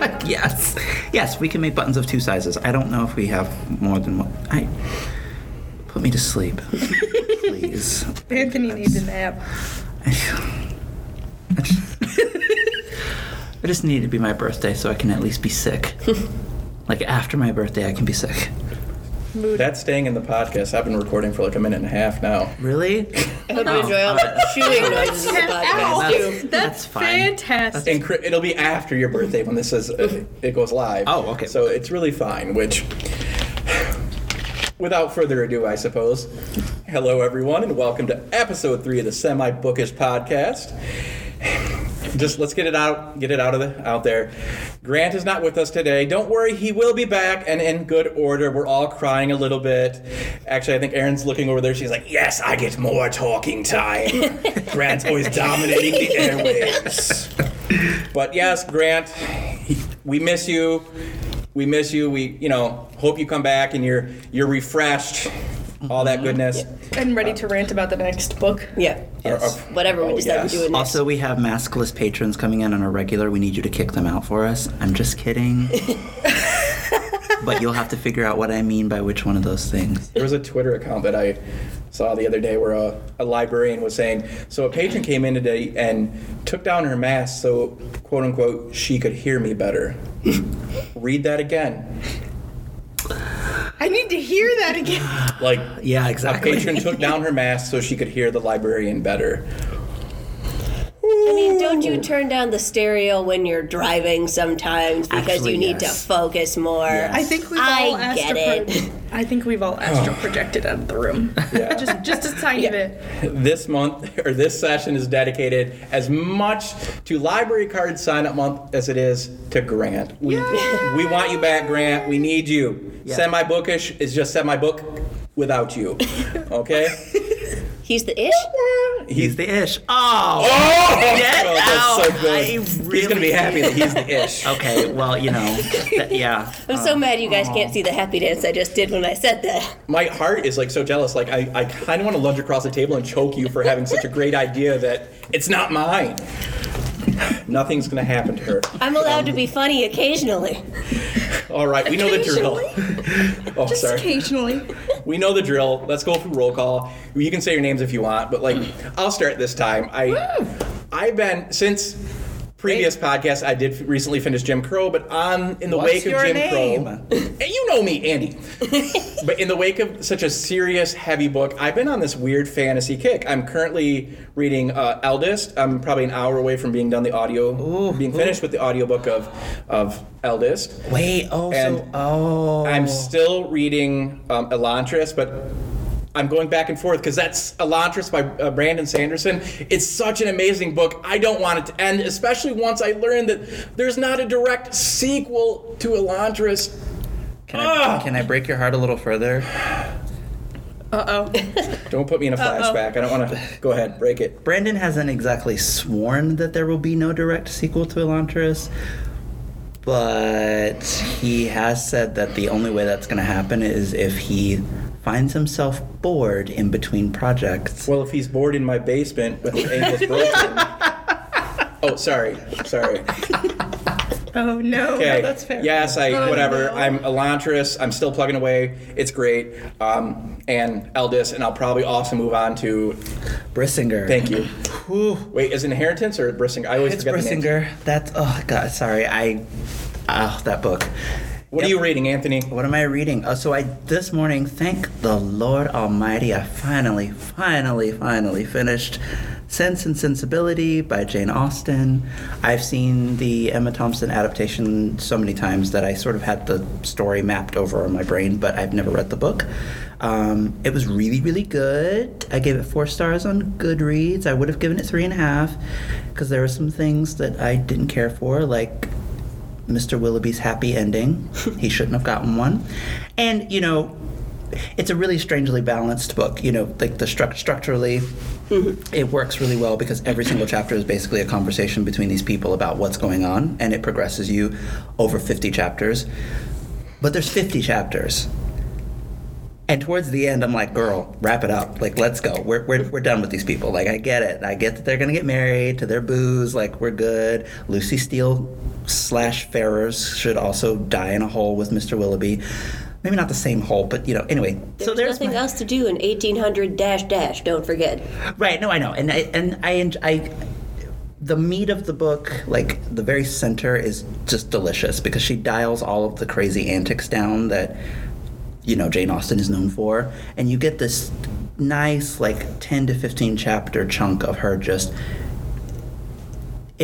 yes, yes, we can make buttons of two sizes. I don't know if we have more than one. I put me to sleep, please. Anthony needs a nap. I just, I just need it to be my birthday so I can at least be sick. like after my birthday, I can be sick. That's staying in the podcast. I've been recording for like a minute and a half now. Really? I hope you enjoy all the chewing noises in the podcast That's- too. That's, That's fine. fantastic. And cri- it'll be after your birthday when this is uh, it goes live. Oh, okay. So it's really fine. Which, without further ado, I suppose. Hello, everyone, and welcome to episode three of the Semi Bookish Podcast. Just let's get it out, get it out of the out there. Grant is not with us today. Don't worry, he will be back and in good order. We're all crying a little bit. Actually, I think Erin's looking over there. She's like, "Yes, I get more talking time." Grant's always dominating the airwaves. But yes, Grant, we miss you. We miss you. We, you know, hope you come back and you're you're refreshed. Mm-hmm. All that goodness. and ready to rant about the next book. Yeah. Yes. Or- or- Whatever we oh, decide yes. to do next. Also, we have maskless patrons coming in on a regular. We need you to kick them out for us. I'm just kidding. but you'll have to figure out what I mean by which one of those things. There was a Twitter account that I saw the other day where a, a librarian was saying, so a patron came in today and took down her mask so, quote unquote, she could hear me better. Read that again. I need to hear that again. Like, Yeah, exactly. a exactly. patron took down her mask so she could hear the librarian better. I mean, don't you turn down the stereo when you're driving sometimes because Actually, you need yes. to focus more? Yes. I think we've I all get astro- it. I think we've all astral projected out of the room. Yeah. just just a tiny bit. This month, or this session, is dedicated as much to Library Card Sign Up Month as it is to Grant. We, we want you back, Grant. We need you. Yeah. Semi bookish is just semi book without you. Okay? He's the ish? He's the ish. Oh! Oh, Get oh, that's out. so good. I He's gonna be happy that he's the ish. Okay, well, you know, that, yeah. I'm so mad you guys can't see the happy dance I just did when I said that. My heart is like so jealous. Like I, I kind of want to lunge across the table and choke you for having such a great idea that it's not mine. Nothing's gonna happen to her. I'm allowed to um, be funny occasionally. All right, we know the drill. oh, Just sorry. occasionally. We know the drill. Let's go through roll call. You can say your names if you want, but like I'll start this time. I I've been since previous podcast I did recently finish Jim Crow, but on in the What's wake of Jim name? Crow. Hey, you know me, Andy. but in the wake of such a serious, heavy book, I've been on this weird fantasy kick. I'm currently reading uh, Eldest. I'm probably an hour away from being done the audio, being finished with the audiobook of of Eldest. Wait, oh, And so, oh. I'm still reading um, Elantris, but I'm going back and forth because that's Elantris by uh, Brandon Sanderson. It's such an amazing book. I don't want it to end, especially once I learned that there's not a direct sequel to Elantris. Can I, can I break your heart a little further? Uh oh. Don't put me in a flashback. I don't want to. Go ahead, break it. Brandon hasn't exactly sworn that there will be no direct sequel to Elantris, but he has said that the only way that's going to happen is if he finds himself bored in between projects. Well, if he's bored in my basement with his ankles broken. oh, sorry, sorry. Oh no. Okay. No, that's fair. Yes, I Oh, whatever. no. I'm Elantris. I'm still plugging away. It's great. Um, and Eldest, and I'll probably also move on to. Brisingr. Thank you. Whew. Wait, is it Inheritance or Brisingr? I always It's forget the names. Brisingr. That's oh god, sorry. I oh that book. What Yep. are you reading, Anthony? What am I reading? Oh, so I this morning, thank the Lord Almighty, I finally, finally, finally finished Sense and Sensibility by Jane Austen. I've seen the Emma Thompson adaptation so many times that I sort of had the story mapped over on my brain, but I've never read the book. Um, it was really, really good. I gave it four stars on Goodreads. I would have given it three and a half because there were some things that I didn't care for, like Mr. Willoughby's happy ending. he shouldn't have gotten one. And, you know, it's a really strangely balanced book. You know, like the stru- structurally, mm-hmm. it works really well because every single chapter is basically a conversation between these people about what's going on, and it progresses you over 50 chapters. But there's 50 chapters. And towards the end, I'm like, girl, wrap it up. Like, let's go. We're, we're, we're done with these people. Like, I get it. I get that they're going to get married to their booze. Like, we're good. Lucy Steele slash Ferrars should also die in a hole with Mr. Willoughby. Maybe not the same hole, but you know. Anyway, There's so there's nothing my- else to do in 1800 dash dash. Don't forget. Right. No, I know, and I and I en- I. The meat of the book, like the very center, is just delicious because she dials all of the crazy antics down that you know Jane Austen is known for, and you get this nice like ten to fifteen chapter chunk of her just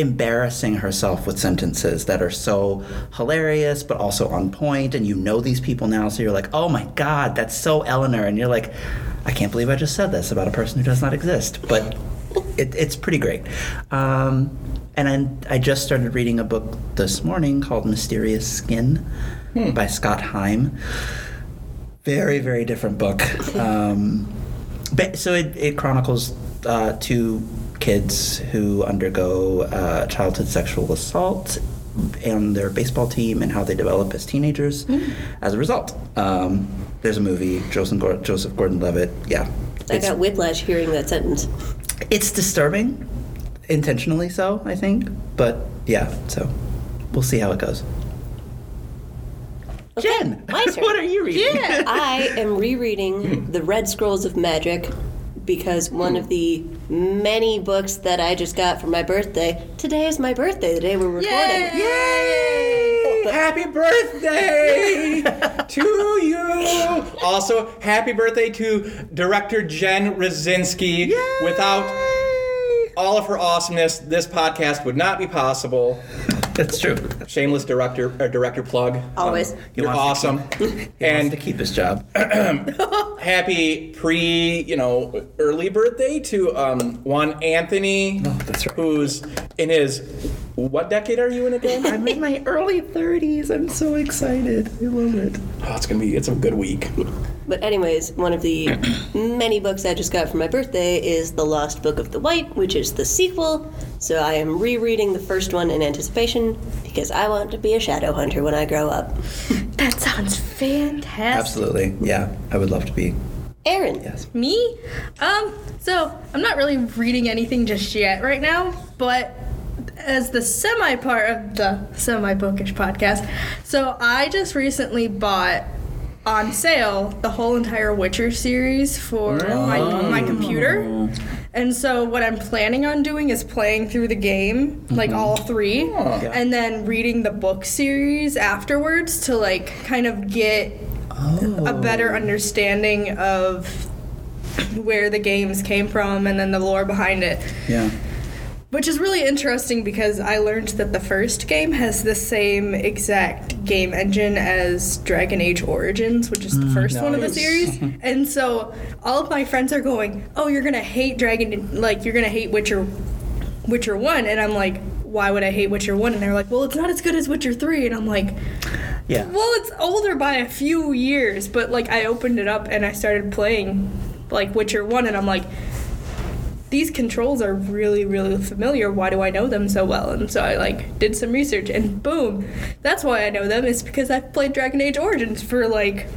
embarrassing herself with sentences that are so hilarious but also on point and you know these people now so you're like oh my god that's so Elinor and you're like i can't believe i just said this about a person who does not exist but it, it's pretty great. Um, and then i just started reading a book this morning called mysterious skin by scott heim. Very very different book. Um, but, so it, it chronicles uh, two kids who undergo uh, childhood sexual assault and their baseball team and how they develop as teenagers as a result. Um, there's a movie, Joseph, Joseph Gordon-Levitt. Yeah, I got whiplash hearing that sentence. it's disturbing, intentionally so, I think. But yeah, so we'll see how it goes. Jen, my turn. what are you reading? Yeah. I am rereading The Red Scrolls of Magic because one of the many books that I just got for my birthday. Today is my birthday, the day we're recording. Yay! Happy birthday to you! Also, happy birthday to director Jen Rosinski. Without all of her awesomeness, this podcast would not be possible. That's true. Shameless director uh, director plug. Always. You're wants to awesome. He wants and to keep his job. happy pre, you know, early birthday to um, one Anthony. Oh, that's right. Who's in his what decade are you in again? I'm in my early 30s. I'm so excited. I love it. Oh, it's gonna be it's a good week. But anyways, one of the many books I just got for my birthday is The Lost Book of the White, which is the sequel. So I am rereading the first one in anticipation because I want to be a shadow hunter when I grow up. That sounds fantastic. Absolutely. Yeah, I would love to be. Erin. Yes. Me? Um, so I'm not really reading anything just yet right now, but as the semi part of the semi bookish podcast, so I just recently bought on sale the whole entire Witcher series for my, my computer. Oh. And so what I'm planning on doing is playing through the game, like mm-hmm. all three, ah. and then reading the book series afterwards to like kind of get a oh. better understanding of where the games came from and then the lore behind it. Yeah. Which is really interesting because I learned that the first game has the same exact game engine as Dragon Age Origins, which is the mm, first one of the series. and so all of my friends are going, "Oh, you're going to hate Dragon like you're going to hate Witcher Witcher 1." And I'm like, "Why would I hate Witcher 1?" And they're like, "Well, it's not as good as Witcher 3." And I'm like, Yeah. well, it's older by a few years, but like I opened it up and I started playing like Witcher 1 and I'm like these controls are really really familiar. Why do I know them so well? And so I like did some research and boom. That's why I know them is because I've played Dragon Age Origins for like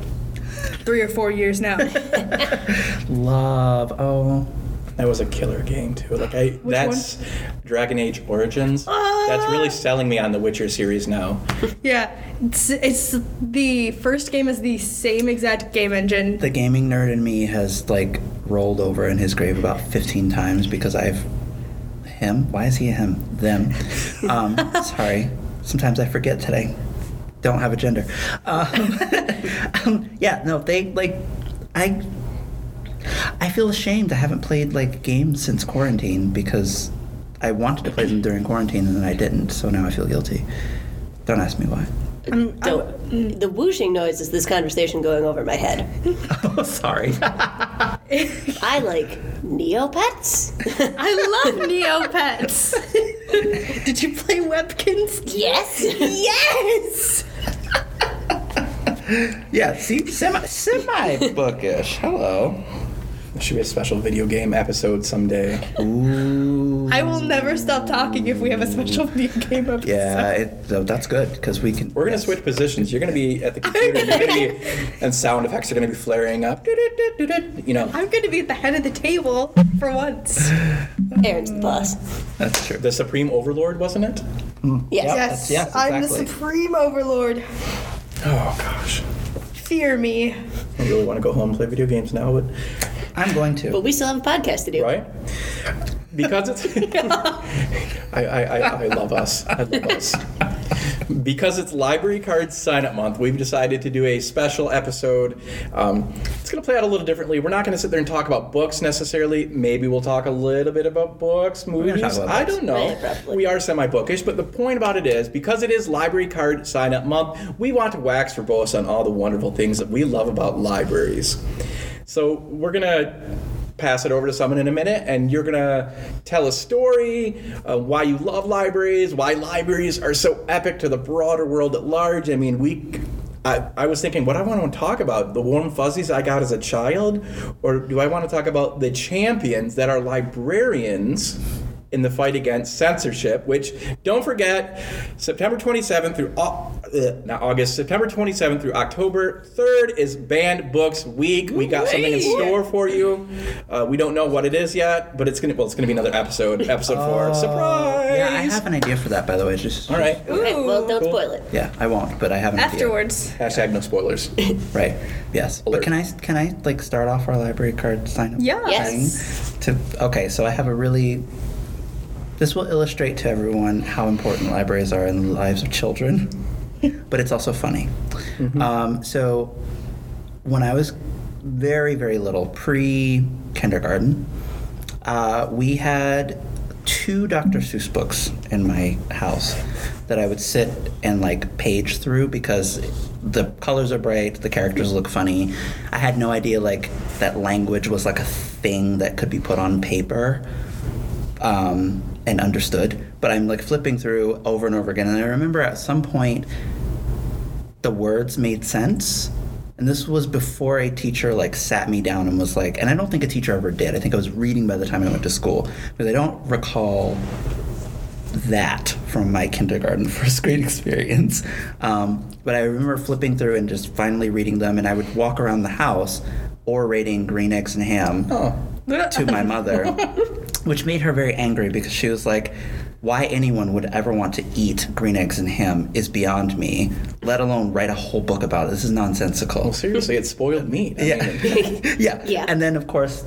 3 or 4 years now. Love. Oh. That was a killer game too. Like I, Which that's Dragon Age Origins. that's really selling me on the Witcher series now. yeah. It's, it's the first game is the same exact game engine. The gaming nerd in me has like rolled over in his grave about 15 times because I've. Him? Why is he a him? Them. Um, sorry. Sometimes I forget today. Don't have a gender. Um, um, yeah, no, they like. I. I feel ashamed I haven't played like games since quarantine because I wanted to play them during quarantine and then I didn't, so now I feel guilty. Don't ask me why. I'm, Don't. The whooshing noise is this conversation going over my head. Oh, sorry. I like Neopets. I love Neopets. Did you play Webkinz? yes. Yes. yeah, see, semi semi bookish. Hello. There should be a special video game episode someday. Ooh. I will never stop talking if we have a special video game episode. Yeah, it, so that's good because we can. We're gonna yes. switch positions. You're gonna be at the computer. You're gonna be, and sound effects are gonna be flaring up. You know, I'm going to be at the head of the table for once. Erin's the boss. That's true. the Supreme Overlord, wasn't it? Mm. Yes. Yep. Yes, yes, I'm the supreme overlord. Oh gosh, Fear me. I really want to go home and play video games now, but I'm going to. But we still have a podcast to do. right? Because it's I, I, I, I love us. I love us. Because it's library card sign up month, we've decided to do a special episode. Um, it's going to play out a little differently. We're not going to sit there and talk about books necessarily. Maybe we'll talk a little bit about books, movies. about I books. don't know. Yeah, probably. we are semi bookish, but the point about it is because it is library card sign up month, we want to wax verbose on all the wonderful things that we love about libraries. So we're gonna pass it over to someone in a minute, and you're gonna tell a story, uh, why you love libraries, why libraries are so epic to the broader world at large. I mean, we. I, I was thinking, what I want to talk about the warm fuzzies I got as a child, or do I want to talk about the champions that are librarians in the fight against censorship, which don't forget, September 27th through Au- uh, not August, September 27th through October 3rd is Banned Books Week. We got something in store for you. Uh, we don't know what it is yet, but it's gonna well, it's gonna be another episode, episode four. Surprise! Oh, Yeah, I have an idea for that, by the way. Just All right. Okay, well, don't Cool. spoil it. Yeah, I won't, but I have an idea. Afterwards. Hashtag no spoilers. Right. Yes. Alert. But can I can I like start off our library card sign up Yes. thing? To okay, so I have a really this will illustrate to everyone how important libraries are in the lives of children, but it's also funny. Um, so when I was very very little, pre kindergarten, uh, we had two Dr. Seuss books in my house that I would sit and like page through because the colors are bright, the characters look funny. I had no idea like that language was like a thing that could be put on paper um, and understood. But I'm like flipping through over and over again, and I remember at some point the words made sense. And this was before a teacher like sat me down and was like, and I don't think a teacher ever did. I think I was reading by the time I went to school, but I don't recall that from my kindergarten first grade experience. Um, but I remember flipping through and just finally reading them, and I would walk around the house orating green eggs and ham Oh. To my mother, which made her very angry because she was like, why anyone would ever want to eat green eggs and ham is beyond me, let alone write a whole book about it. This is nonsensical. Well, seriously, it's spoiled meat. I Yeah. mean, yeah. Yeah. And then, of course,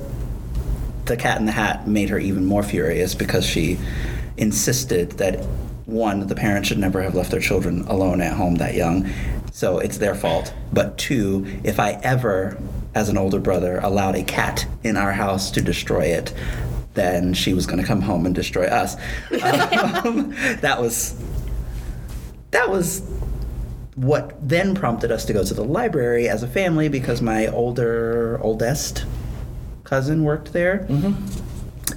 the cat in the hat made her even more furious because she insisted that one, the parents should never have left their children alone at home that young, so it's their fault. But two, if I ever, as an older brother, allowed a cat in our house to destroy it, then she was going to come home and destroy us. Um, that was that was what then prompted us to go to the library as a family because my older oldest cousin worked there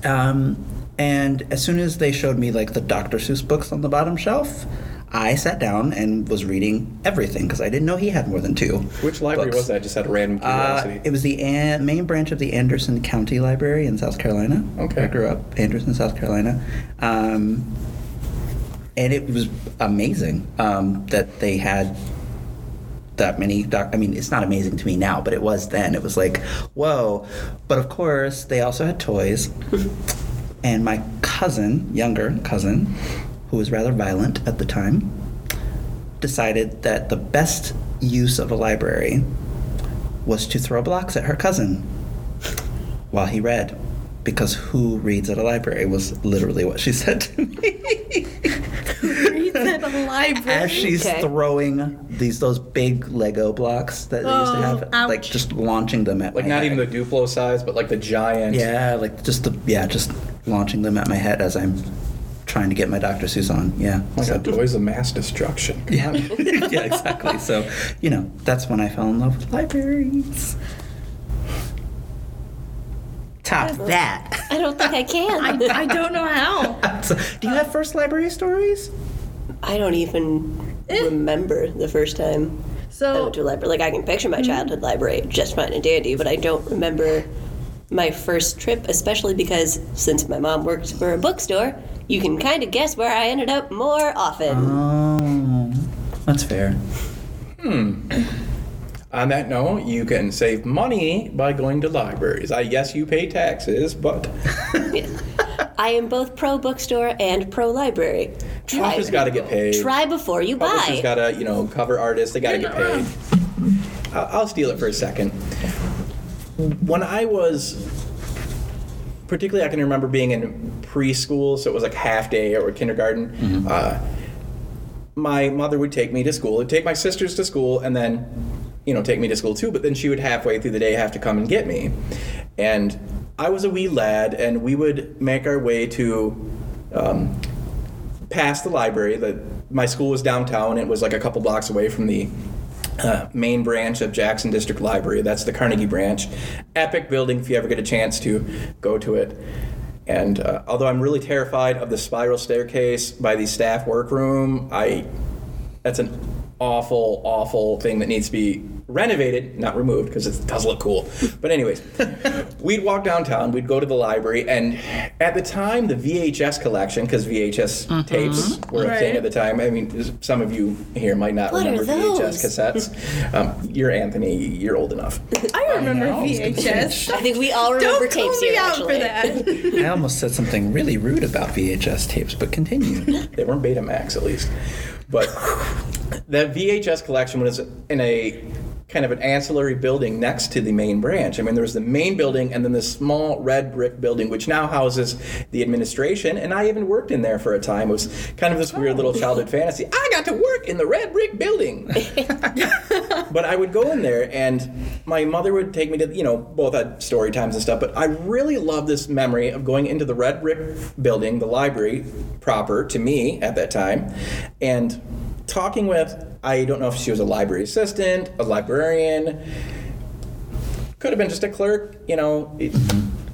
um, and as soon as they showed me like the dr seuss books on the bottom shelf i sat down and was reading everything because i didn't know he had more than two which library books. was that? Just out of random uh, curiosity. it was the an- main branch of the Anderson County Library in South Carolina. Okay. I grew up Anderson, South Carolina, um, and it was amazing um, that they had that many. Doc- I mean, it's not amazing to me now, but it was then. It was like, whoa! But of course, they also had toys, and my cousin, younger cousin, who was rather violent at the time, decided that the best use of a library was to throw blocks at her cousin while he read. Because who reads at a library was literally what she said to me. Reads at a library. As she's Okay. throwing these those big Lego blocks that they used to Oh, have, like just launching them at like my not head. even the Duplo size, but like the giant. Yeah, like just the yeah, just launching them at my head as I'm trying to get my Dr. Seuss on. Yeah. Oh my So- God, toys of mass destruction. yeah, yeah, exactly. So, you know, that's when I fell in love with libraries. Top that. I don't think I can. I, I don't know how. So, do you have first library stories? I don't even eh. remember the first time I So went to a library. Like I can picture my hmm. childhood library just fine and dandy, but I don't remember my first trip, especially because since my mom works for a bookstore, you can kind of guess where I ended up more often. Oh, that's fair. Hmm. On that note, you can save money by going to libraries. I guess you pay taxes, but I am both pro bookstore and pro library. Trump has got to get paid. Try before you Publishers buy. got to, you know, cover artists. They got to get paid. I'll steal it for a second. When I was, particularly, I can remember being in preschool, so it was like half day or kindergarten. Uh, my mother would take me to school, would take my sisters to school, and then, you know, take me to school too. But then she would halfway through the day have to come and get me. And I was a wee lad, and we would make our way to um, past the library. The, my school was downtown. It was like a couple blocks away from the uh, main branch of Jackson District Library. That's the Carnegie branch. Epic building if you ever get a chance to go to it. And uh, although I'm really terrified of the spiral staircase by the staff workroom, I that's an awful, awful thing that needs to be renovated, not removed, because it does look cool. But anyways, we'd walk downtown, we'd go to the library, and at the time, the VHS collection, because VHS tapes were a thing at the time. I mean, some of you here might not What remember? VHS cassettes. Um, you're Anthony, you're old enough. I remember I VHS. I think we all remember Don't call tapes me here, out actually. for that. I almost said something really rude about VHS tapes, but continue. They weren't Betamax, at least. But that VHS collection was in a kind of an ancillary building next to the main branch. I mean, there was the main building and then this small red brick building, which now houses the administration. And I even worked in there for a time. It was kind of this weird little oh. childhood fantasy. I got to work in the red brick building. but I would go in there, and my mother would take me to, you know, both had story times and stuff. But I really love this memory of going into the red brick building, the library proper to me at that time, and talking with, I don't know if she was a library assistant, a librarian, could have been just a clerk, you know. It,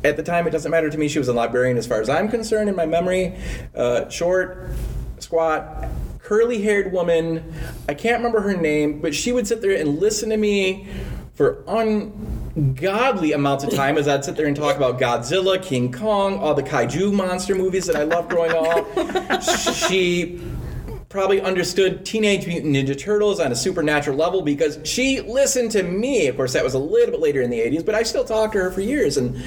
at the time, it doesn't matter to me. She was a librarian, as far as I'm concerned, in my memory. Uh, short, squat, curly haired woman. I can't remember her name, but she would sit there and listen to me for ungodly amounts of time as I'd sit there and talk about Godzilla, King Kong, all the kaiju monster movies that I loved growing up. she probably understood Teenage Mutant Ninja Turtles on a supernatural level because she listened to me. Of course, that was a little bit later in the 80s, but I still talked to her for years. And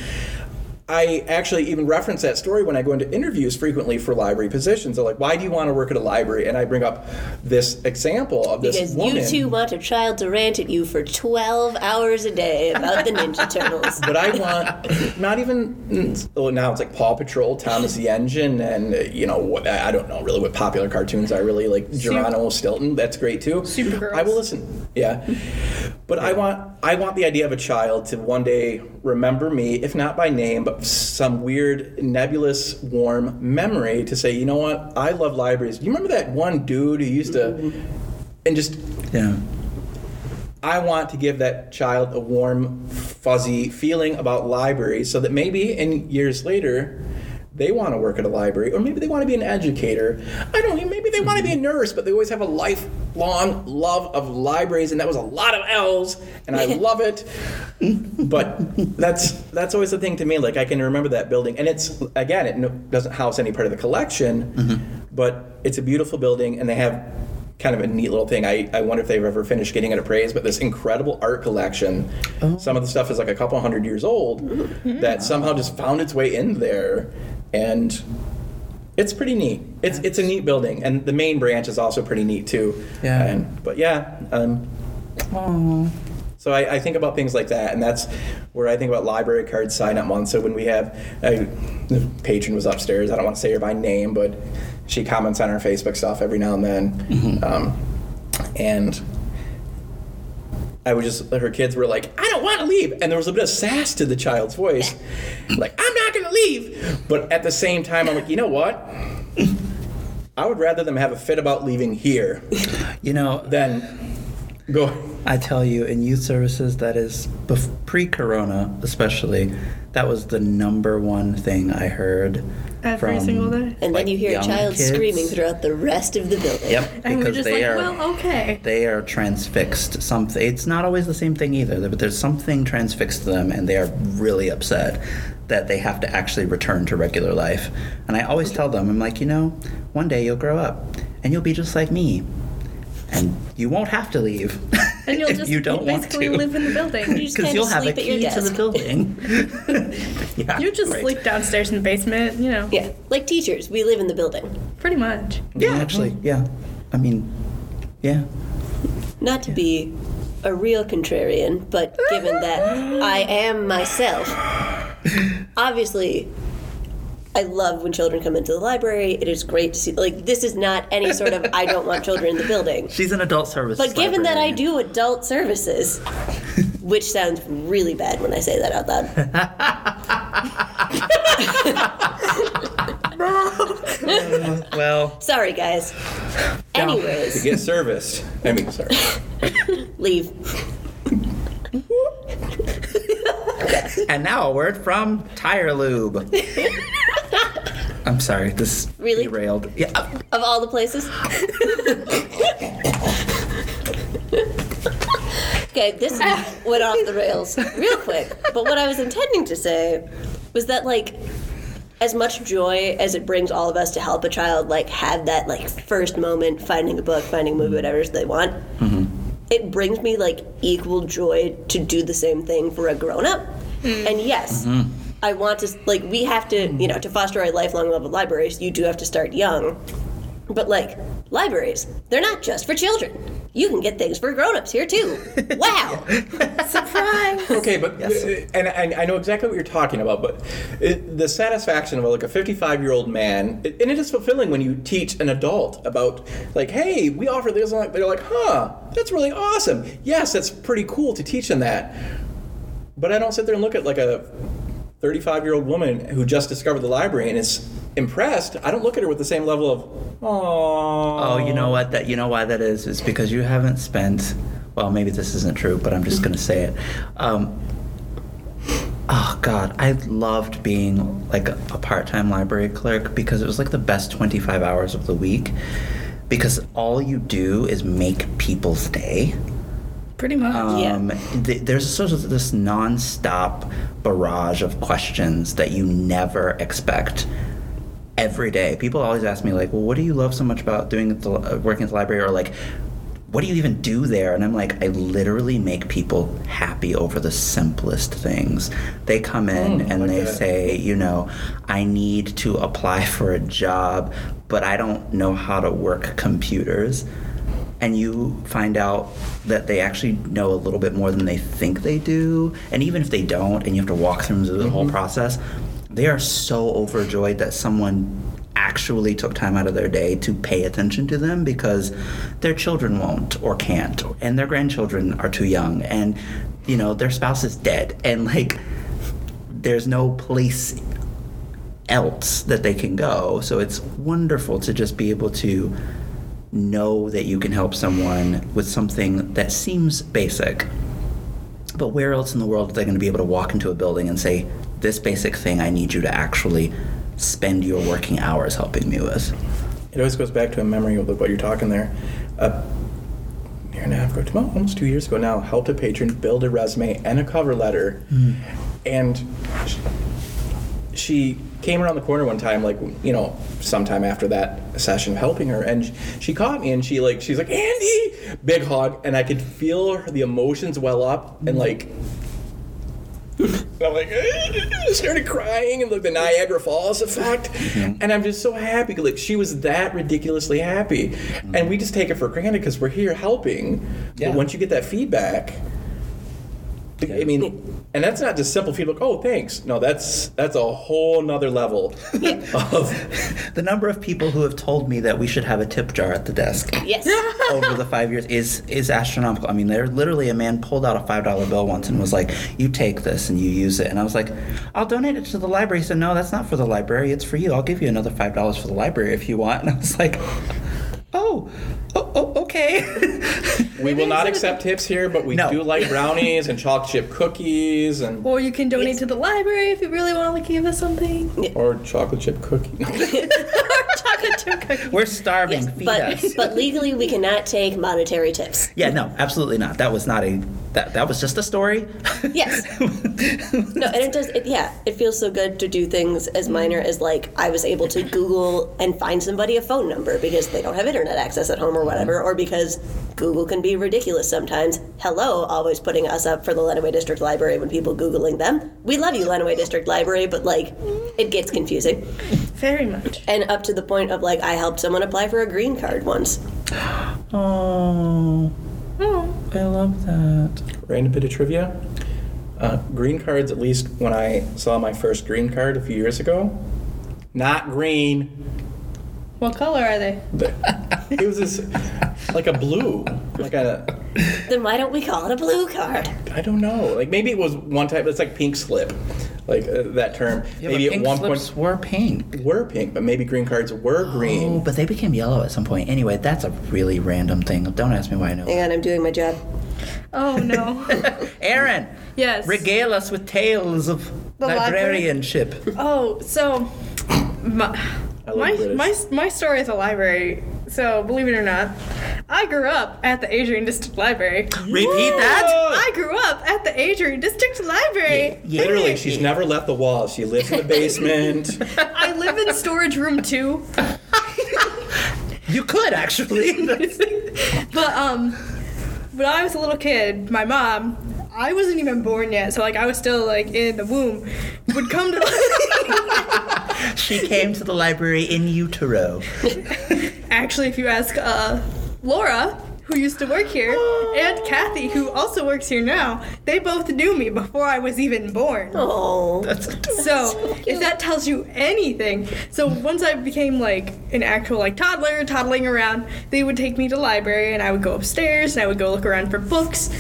I actually even reference that story when I go into interviews frequently for library positions. They're like, why do you want to work at a library? And I bring up this example of this Because woman. you two want a child to rant at you for 12 hours a day about the Ninja Turtles. but I want not even oh now it's like Paw Patrol, Thomas the Engine, and you know what I don't know really what popular cartoons I really like Geronimo Stilton. That's great too. Supergirls. I will listen. Yeah, but I want I want the idea of a child to one day remember me, if not by name, but some weird nebulous warm memory to say, you know what, I love libraries. Do you remember that one dude who used to and just Yeah. I want to give that child a warm, fuzzy feeling about libraries so that maybe in years later they want to work at a library or maybe they want to be an educator. I don't know, maybe they want to be a nurse, but they always have a lifelong love of libraries and that was a lot of L's and I love it. But that's that's always the thing to me like I can remember that building and it's again it no, doesn't house any part of the collection, mm-hmm. but it's a beautiful building and they have kind of a neat little thing. I, I wonder if they've ever finished getting it appraised, but this incredible art collection, oh. some of the stuff is like a couple hundred years old, that somehow just found its way in there. And it's pretty neat. It's it's a neat building, and the main branch is also pretty neat too. Yeah. And but yeah, um, so I, I think about things like that, and that's where I think about library card sign up month. So when we have uh, the patron was upstairs, I don't want to say her by name, but she comments on our Facebook stuff every now and then, um, and. I would just, her kids were like, I don't want to leave. And there was a bit of sass to the child's voice. Like, I'm not going to leave. But at the same time, I'm like, you know what? I would rather them have a fit about leaving here You know, than go. I tell you, in youth services, that is pre-corona, especially, that was the number one thing I heard Every from, single day. And then you hear a child kids. screaming throughout the rest of the building. Yep, And we're because just they like, are well, okay. they are transfixed. Something. It's not always the same thing either, but there's something transfixed to them, and they are really upset that they have to actually return to regular life. And I always mm-hmm. tell them, I'm like, you know, one day you'll grow up, and you'll be just like me, and you won't have to leave. And you'll If just you don't want basically to. live in the building. You just Because kind you'll of have a sleep at your key to the building. yeah, You just right. sleep downstairs in the basement, you know. Yeah, like teachers, we live in the building. Pretty much. Yeah, actually, yeah. I mean, yeah. Not to be a real contrarian, but given that I am myself, obviously, I love when children come into the library. It is great to see. Like, this is not any sort of I don't want children in the building. She's an adult service. But given that I do adult services, which sounds really bad when I say that out loud. well, Sorry, guys. To Anyways, get serviced. I mean, sorry. leave. and now a word from Tire Lube. I'm sorry, this Really? derailed. Yeah, Of all the places. okay, this went off the rails real quick. But what I was intending to say was that, like, as much joy as it brings all of us to help a child, like, have that, like, first moment finding a book, finding a movie, mm-hmm. whatever they want, mm-hmm. it brings me, like, equal joy to do the same thing for a grown up. Mm. And yes, mm-hmm. I want to, like, we have to, you know, to foster a lifelong love of libraries, you do have to start young. But like libraries, they're not just for children. You can get things for grown-ups here too. Wow. Surprise! Okay, but uh, and, and I know exactly what you're talking about, but it, the satisfaction of like a 55 year old man, it, and it is fulfilling when you teach an adult about like, hey, we offer this. and They're like, huh, that's really awesome. Yes, that's pretty cool to teach them that. But I don't sit there and look at like a 35 year old woman who just discovered the library and is impressed. I don't look at her with the same level of, oh. Oh, you know what? That you know why that is? Is because you haven't spent. Well, maybe this isn't true, but I'm just going to say it. Um, oh God, I loved being like a, a part-time library clerk because it was like the best 25 hours of the week. Because all you do is make people's day. Pretty much. Yeah. Um, th- there's sort of this non-stop barrage of questions that you never expect every day. People always ask me like, "Well, what do you love so much about doing the, uh, working at the library?" Or like, "What do you even do there?" And I'm like, I literally make people happy over the simplest things. They come in Mm, and like they that. say, you know, I need to apply for a job, but I don't know how to work computers and you find out that they actually know a little bit more than they think they do. And even if they don't, and you have to walk through the whole mm-hmm. process, they are so overjoyed that someone actually took time out of their day to pay attention to them because their children won't or can't, and their grandchildren are too young, and you know their spouse is dead, and like there's no place else that they can go. So it's wonderful to just be able to know that you can help someone with something that seems basic. But where else in the world are they going to be able to walk into a building and say, This basic thing I need you to actually spend your working hours helping me with? It always goes back to a memory of what you're talking there. A year and a half ago, almost two years ago now, helped a patron build a resume and a cover letter. Hmm. And she came around the corner one time, like, you know, sometime after that session of helping her, and she caught me and she, like, she's like, Andy! Big hug. And I could feel her, the emotions well up and, mm-hmm. like, and I'm like, I started crying and like the Niagara Falls effect. Mm-hmm. And I'm just so happy. Like she was that ridiculously happy. Mm-hmm. And we just take it for granted because we're here helping. Yeah. But once you get that feedback, I mean, and that's not just simple feedback. Oh, thanks. No, that's that's a whole nother level of The number of people who have told me that we should have a tip jar at the desk Yes. over the five years is is astronomical. I mean, there literally a man pulled out a five dollar bill once and was like, "You take this and you use it." And I was like, "I'll donate it to the library." He said, "No, that's not for the library. It's for you. I'll give you another five dollars for the library if you want." And I was like, "Oh, oh, oh okay." we will not accept tips here, but we No. do like brownies and chocolate chip cookies and Or you can donate to the library if you really want to give us something. or chocolate chip cookies. Chocolate chip cookie. We're starving. Yes, Feed but us. but legally we cannot take monetary tips. yeah, no, absolutely not. That was not a that that was just a story. Yes. No, and it does. It, yeah, it feels so good to do things as minor as like I was able to Google and find somebody a phone number because they don't have internet access at home or whatever, or because Google can be ridiculous sometimes. Hello, always putting us up for the Lenawee District Library when people googling them. We love you, Lenawee District Library, but like it gets confusing, Very much. and up to the point of like I helped someone apply for a green card once. Oh, Oh. I love that. Random bit of trivia. Uh, green cards, at least when I saw my first green card a few years ago, not green. What color are they? It was this, like a blue, like a, Then why don't we call it a blue card? I don't know, like maybe it was one type. It's like pink slip, like uh, that term. Yeah, maybe but at one slips point were pink. were pink, but maybe green cards were green. Oh, green. but they became yellow at some point. Anyway, that's a really random thing. Don't ask me why I know. Hang on, I'm doing my job. Oh no. Erin, yes. regale us with tales of The library? librarianship. Oh, so my I love my, my my story at the library. So believe it or not, I grew up at the Adrian District Library. Repeat that. I grew up at the Adrian District Library. Yeah. Literally, she's never left the walls. She lives in the basement. I live in storage room two. You could actually. But um, when I was a little kid, my mom, I wasn't even born yet, so like I was still like in the womb, would come to. she came to the library in utero. Actually, if you ask uh, Laura, who used to work here, and Kathy, who also works here now, they both knew me before I was even born. Oh, That's So, if that tells you anything, so once I became like an actual like toddler, toddling around, they would take me to the library and I would go upstairs and I would go look around for books.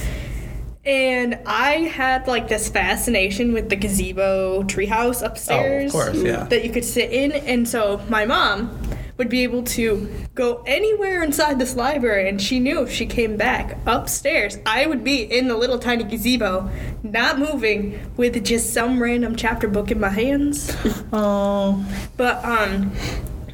And I had like this fascination with the gazebo treehouse upstairs course, yeah. that you could sit in. And so my mom would be able to go anywhere inside this library and she knew if she came back upstairs, I would be in the little tiny gazebo, not moving, with just some random chapter book in my hands. oh. But um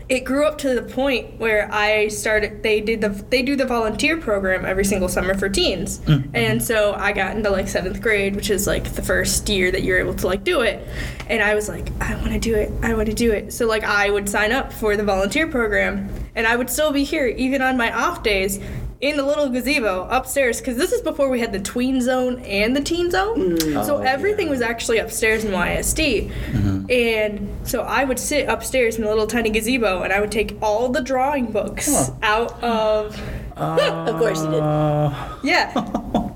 it grew up to the point where I started they did the they do the volunteer program every single summer for teens. Mm, and so I got into like 7th grade, which is like the first year that you're able to like do it. And I was like, I want to do it. I want to do it. So like I would sign up for the volunteer program and I would still be here even on my off days in the little gazebo upstairs because this is before we had the tween zone and the teen zone. Mm. so Oh, everything was actually upstairs in YSD. Mm-hmm. And so I would sit upstairs in a little tiny gazebo and I would take all the drawing books out of. of course you did. Uh, Yeah.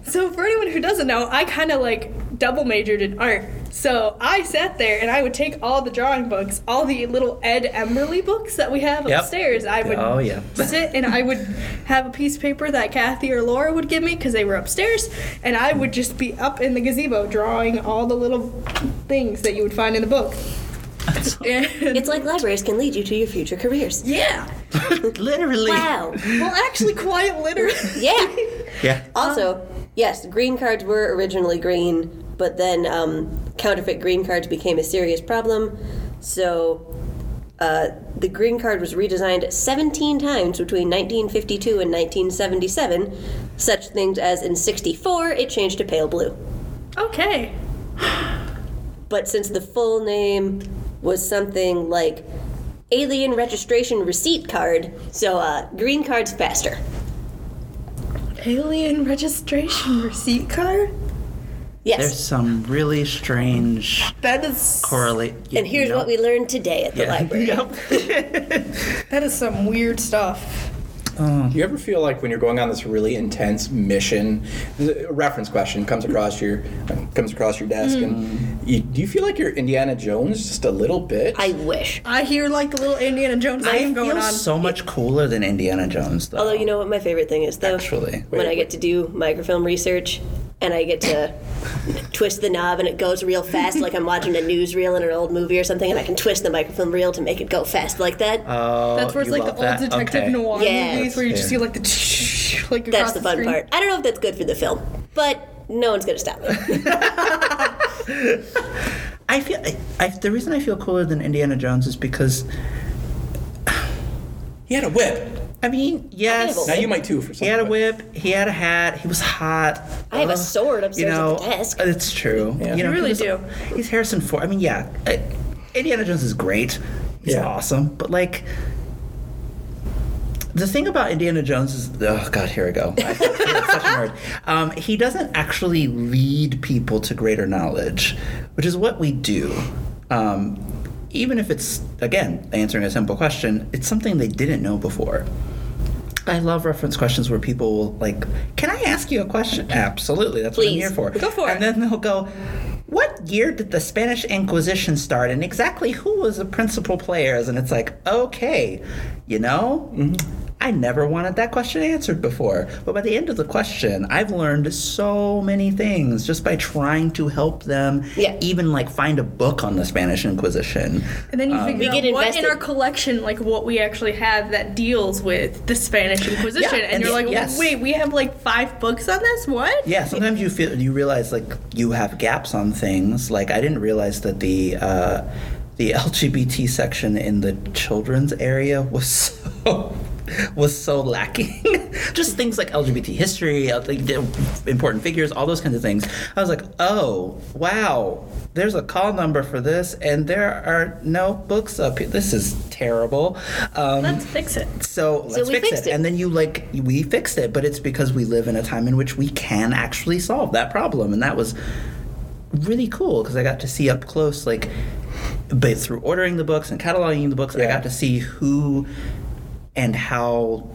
so for anyone who doesn't know, I kind of like double majored in art. So I sat there and I would take all the drawing books, all the little Ed Emberley books that we have Yep. upstairs. I would Oh, yeah. sit and I would have a piece of paper that Kathy or Laura would give me because they were upstairs, and I would just be up in the gazebo drawing all the little things that you would find in the book. And It's like libraries can lead you to your future careers. yeah, literally. Wow. well, actually, quite literally. Yeah. Yeah. Also, yes, green cards were originally green, but then um, counterfeit green cards became a serious problem. So uh, the green card was redesigned 17 times between 1952 and 1977. Such things as in 64, it changed to pale blue. Okay. But since the full name was something like Alien Registration Receipt Card, so uh, green card's faster. Alien registration receipt card. Yes. There's some really strange That is correlate. and here's what we learned today at the library. that is some weird stuff. Um. Do you ever feel like when you're going on this really intense mission, a reference question comes across your comes across your desk, and hmm. you, do you feel like you're Indiana Jones just a little bit? I wish. I hear like the little Indiana Jones I name going feel on. so much cooler than Indiana Jones, though. Although you know what my favorite thing is though? Actually. when I get to do microfilm research and I get to twist the knob and it goes real fast like I'm watching a newsreel in an old movie or something and I can twist the microfilm reel to make it go fast like that. Oh, That's where it's like the love old that? detective Okay. noir Yeah. movies where you just see like the like across that's the fun screen. part. I don't know if that's good for the film, but no one's gonna stop me. I feel I, I, the reason I feel cooler than Indiana Jones is because he had a whip. I mean, yes. Now you might too for some He had a whip. He had a hat. He was hot. I have a sword upstairs at the desk. It's true. Yeah. You know, You he really was- do. He's Harrison Ford. I mean, yeah. uh, Indiana Jones is great. He's Yeah. awesome. But like, the thing about Indiana Jones is, oh god, here I go. I such a nerd. Um, he doesn't actually lead people to greater knowledge, which is what we do. Um, even if it's again answering a simple question, it's something they didn't know before. I love reference questions where people will like, "Can I ask you a question?" Absolutely, that's what I'm here for. Go for it. and then they'll go, "What year did the Spanish Inquisition start, and exactly who was the principal players?" And it's like, okay, you know, mm-hmm. I never wanted that question answered before, but by the end of the question, I've learned so many things just by trying to help them. Yeah. Even like find a book on the Spanish Inquisition. And then you figure We out get what in our collection, like what we actually have that deals with the Spanish Inquisition, Yeah, and, and you're like, yes. wait, we have like five books on this. What? Yeah, sometimes you feel you realize like you have gaps on things. Like I didn't realize that the uh, the LGBT section in the children's area was so was so lacking. Just things like LGBT history, uh, important figures, all those kinds of things. I was like, oh wow, there's a call number for this, and there are no books up here. This is terrible. Um, Let's fix it. so let's we fix fixed it. it. And then you like we fixed it, but it's because we live in a time in which we can actually solve that problem, and that was really cool because I got to see up close, like, but through ordering the books and cataloging the books, I got to see who and how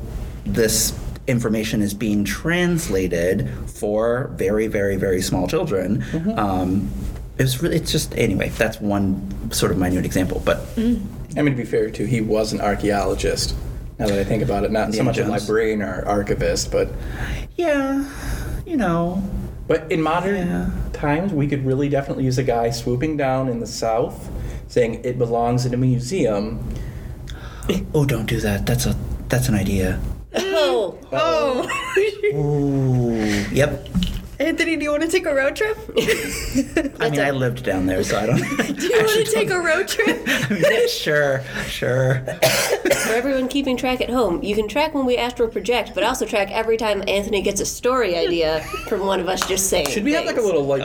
this information is being translated for very, very, very small children. Mm-hmm. Um, it was really, it's just anyway. That's one sort of minute example, but I mean, to be fair, too, he was an archaeologist. Now that I think about it, not so Indiana much a Jones. librarian or archivist, but yeah, you know, but in modern Yeah. times, we could really definitely use a guy swooping down in the south, saying it belongs in a museum. Oh, don't do that. That's a that's an idea. Oh, Oh, oh. Ooh, yep. Anthony, do you want to take a road trip? I mean, a- I lived down there, so I don't. Do you want to take a road trip? a? sure, sure. for everyone keeping track at home, you can track when we astral project, but also track every time Anthony gets a story idea from one of us just saying. Should we have like a little like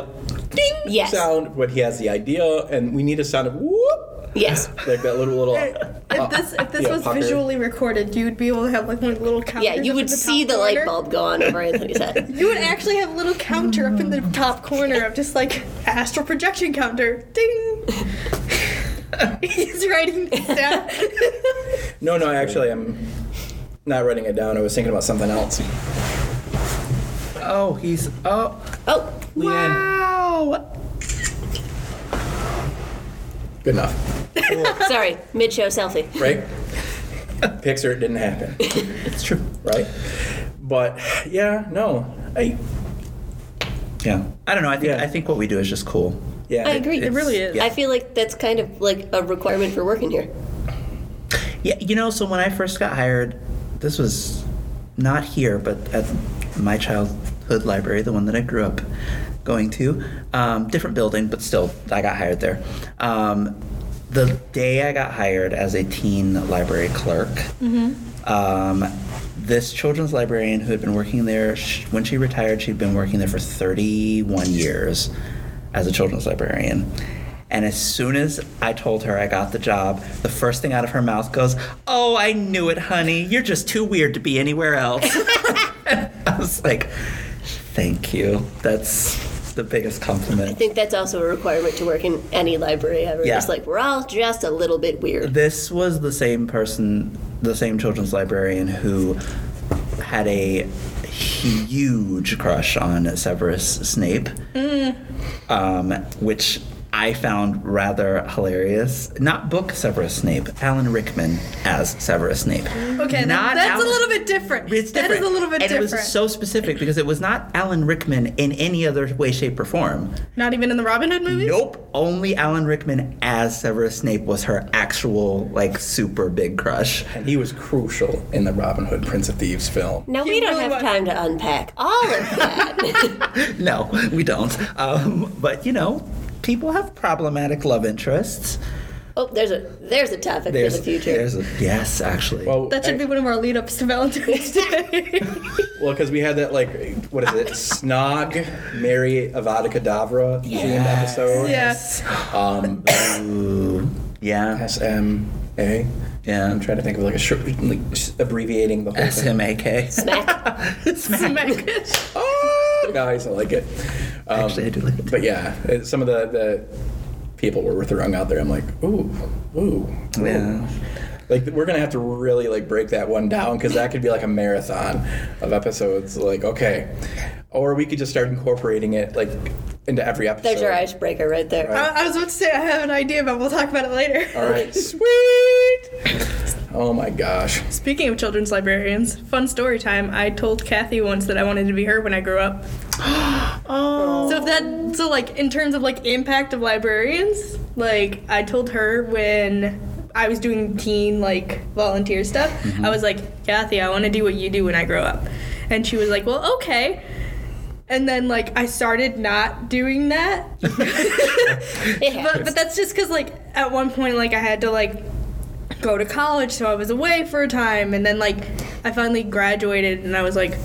ding Yes. sound when he has the idea, and we need a sound of whoop, Yes. like that little little. If uh, uh, this if this yeah, was pucker. visually recorded, you would be able to have like one little counter. Yeah, you would see the light bulb go on over Anthony's head. You would actually have a little counter up in the top corner of just like astral projection counter. Ding. He's writing this down. No, no, actually, I'm not writing it down. I was thinking about something else. Oh, he's oh Oh, wow. Good enough, sorry, mid show selfie. right? Pixar, it didn't happen, It's true. right? But yeah, no, I Yeah. I don't know. I think Yeah. I think what we do is just cool. yeah, I agree. It really is. Yeah. I feel like that's kind of like a requirement for working here. Yeah, you know, so when I first got hired, this was not here, but at my childhood library, the one that I grew up going to, um, different building, but still, I got hired there. Um, the day I got hired as a teen library clerk, um, this children's librarian who had been working there, sh- when she retired, she'd been working there for 31 years as a children's librarian. And as soon as I told her I got the job, the first thing out of her mouth goes, Oh, I knew it, honey. You're just too weird to be anywhere else. I was like, Thank you. That's the biggest compliment. I think that's also a requirement to work in any library ever. Yeah. It's like we're all just a little bit weird. This was the same person, the same children's librarian who had a huge crush on Severus Snape, um, which I found rather hilarious. Not book Severus Snape, Alan Rickman as Severus Snape. Okay, Not that's Alan- a little bit different. It's different. is a little bit and different. it was so specific because it was not Alan Rickman in any other way, shape, or form. Not even in the Robin Hood movies. Nope. Only Alan Rickman as Severus Snape was her actual, like, super big crush. and he was crucial in the Robin Hood Prince of Thieves film. Now He we don't really have was- time to unpack all of that. no, we don't. Um, but, you know, people have problematic love interests. Oh, there's a there's a topic There's, for the future. there's a, yes, actually. Well, That should I- be one of our lead ups to Valentine's Day. Well, because we had that like, what is it? Snog, Marry Avada Kedavra themed episode. Yes. Um, Ooh, yeah, SMA. yeah. I'm trying to think of like a short, like abbreviating the whole thing. SMAK. Smack. Smack. Oh, nice, I like it. Um, Actually, I do like it. But yeah, it- some of the, the people were throwing out there. I'm like, ooh, ooh, ooh. Yeah. Like we're gonna have to really like break that one down because that could be like a marathon of episodes. Like okay, or we could just start incorporating it like into every episode. There's your icebreaker right there. Right. I, I was about to say I have an idea, but we'll talk about it later. All right, sweet. Oh my gosh. Speaking of children's librarians, fun story time. I told Kathy once that I wanted to be her when I grew up. Oh. So if that so like in terms of like impact of librarians, like I told her when I was doing teen like volunteer stuff, I mm-hmm. was like, Kathy, I want to do what you do when I grow up. And she was like, Well, okay. And then like I started not doing that. It but but that's just because like at one point like I had to like go to college, so I was away for a time, and then like I finally graduated, and I was like,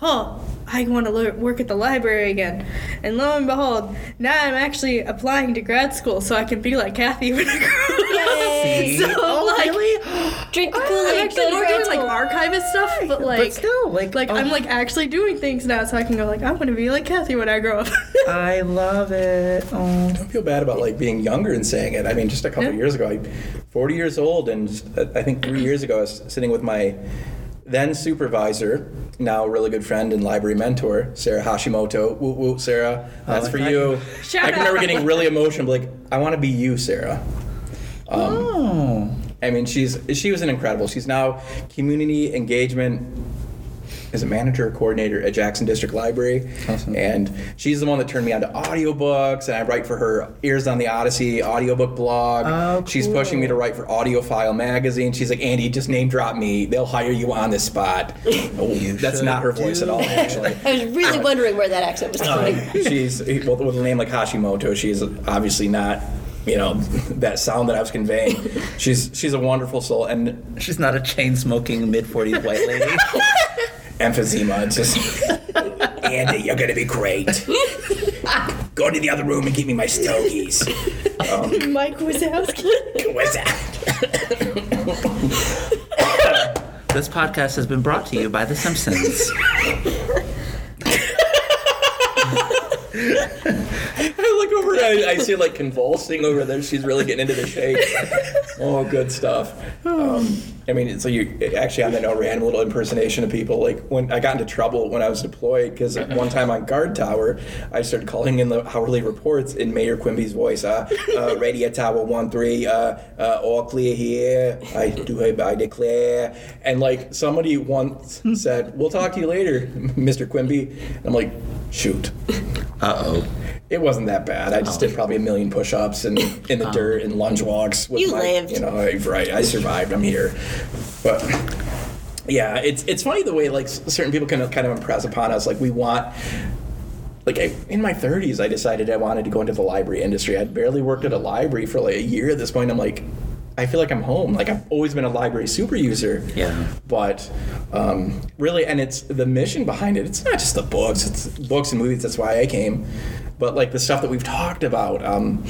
oh. I want to le- work at the library again. And lo and behold, now I'm actually applying to grad school so I can be like Kathy when I grow up. Yay. So, oh, like, really? Drink the I'm Kool-Aid. actually go to more doing like archivist stuff, but like, but still, like, like oh, I'm like actually doing things now, so I can go like I'm gonna be like Kathy when I grow up. I love it. Oh. I feel bad about like being younger and saying it. I mean, just a couple Yeah. years ago, I, 40 years old, and uh, I think three years ago, I was sitting with my then supervisor, now really good friend and library mentor, Sarah Hashimoto. Woo woo, Sarah, that's I for thought you. you- Shout I can remember out. getting really emotional, like I want to be you, Sarah. Um, oh. I mean, she's she was an incredible. She's now community engagement as a manager or coordinator at Jackson District Library, Awesome. and she's the one that turned me on to audiobooks. And I write for her Ears on the Odyssey audiobook blog. Oh, She's pushing me to write for AudioFile magazine. She's like, Andy, just name drop me. They'll hire you on the spot. Oh, that's not her voice do at all, actually. I was really uh, wondering where that accent was uh, coming. she's eh, well, with a name like Hashimoto. She's obviously not. You know that sound that I was conveying. She's she's a wonderful soul, and She's not a chain smoking mid 40s white lady. Emphysema. It's just, Andy, you're gonna be great. Go to the other room and give me my stogies. Um, Mike Wazowski. What's that? this podcast has been brought to you by The Simpsons. I look over and I, I see like convulsing over there. She's really getting into the shape. Oh, good stuff. Um, I mean, so you actually on that note, random little impersonation of people. Like when I got into trouble when I was deployed because one time on guard tower, I started calling in the hourly reports in Mayor Quimby's voice. Uh, uh, Radio Tower one three, uh, uh, all clear here. I do hereby declare. And like somebody once said, "We'll talk to you later, Mr. Quimby." And I'm like, shoot. Uh oh. It wasn't that bad. I just oh. did probably a million push-ups and in the oh. dirt and lunge walks. With You my, lived. You know, right? I survived. I'm here. But yeah, it's it's funny the way like certain people can kind of impress upon us. Like we want. Like I, in my 30s, I decided I wanted to go into the library industry. I'd barely worked at a library for like a year at this point. I'm like, I feel like I'm home. Like I've always been a library super user. Yeah. But um, really, and it's the mission behind it. It's not just the books. It's books and movies. That's why I came. But like the stuff that we've talked about, um,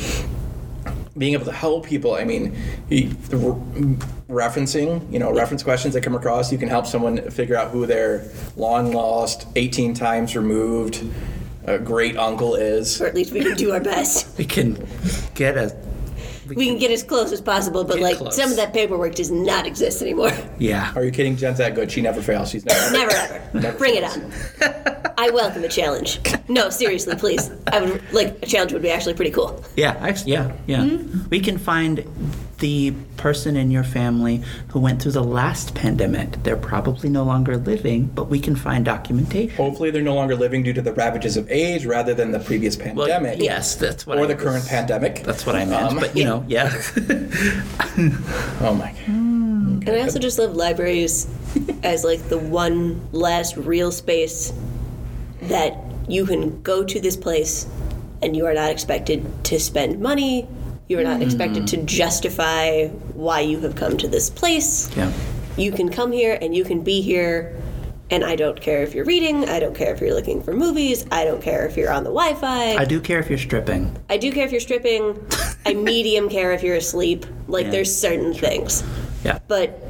being able to help people. I mean, he, re- referencing, you know, reference questions that come across. You can help someone figure out who their long lost, 18 times removed, uh, great uncle is. Or at least we can do our best. We can get a. We can get as close as possible, but like close. some of that paperwork does not exist anymore. Yeah. Are you kidding? Jen's that good. She never fails. She's never. Never ever. Bring it on. I welcome a challenge. No, seriously, please. I would like a challenge would be actually pretty cool. Yeah, actually, yeah, yeah. Hmm? We can find the person in your family who went through the last pandemic. They're probably no longer living, but we can find documentation. Hopefully, they're no longer living due to the ravages of age rather than the previous pandemic. Well, pandemic. yes, that's what. I mean. Or I the was- current pandemic. That's what I meant. Um, but you know, yeah. Oh my god. And I also just love libraries as like the one last real space that you can go to this place and you are not expected to spend money. You are not expected to mm-hmm. justify why you have come to this place. Yeah. You can come here and you can be here. And I don't care if you're reading. I don't care if you're looking for movies. I don't care if you're on the Wi Fi. I do care if you're stripping. I do care if you're stripping. I medium care if you're asleep. Like, Yeah. there's certain things. Yeah. But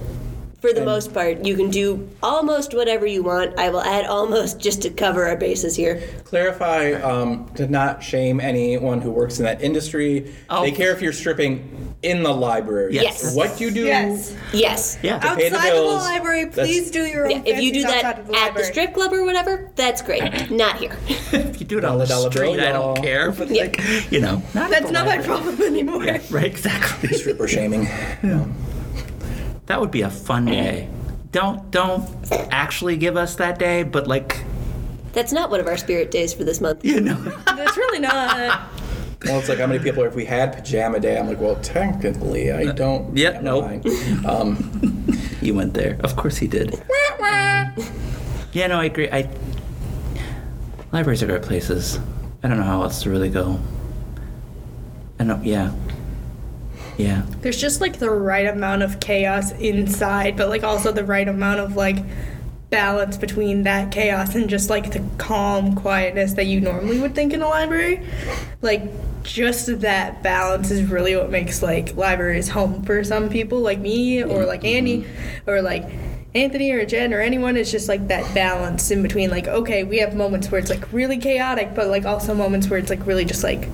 for the most part, you can do almost whatever you want. I will add almost just to cover our bases here. Clarify um, to not shame anyone who works in that industry. Oh. They care if you're stripping in the library. Yes. What you do. Yes. Yes. Yeah. To pay the Outside of the library, please do your own Yeah, if you do that the at the strip club or whatever, that's great. Not here. if you do it on the Dollar, dollar street, bill, I don't care. But Yeah. like, you know, not That's the not my problem anymore. Yeah, right. Exactly. Stripper shaming. That would be a fun day. Don't don't actually give us that day, but like That's not one of our spirit days for this month. you know. That's really not. Well, it's like how many people, are, if we had pajama day, I'm like, well, technically, I don't. yep, never nope. mind. Um, he went there. Of course he did. Yeah, no, I agree. I libraries are great places. I don't know how else to really go. I don't. Yeah. Yeah. There's just like the right amount of chaos inside, but like also the right amount of like balance between that chaos and just like the calm quietness that you normally would think in a library. Like just that balance is really what makes like libraries home for some people like me or like Andy mm-hmm. or like Anthony or Jen or anyone it's just like that balance in between like okay we have moments where it's like really chaotic but like also moments where it's like really just like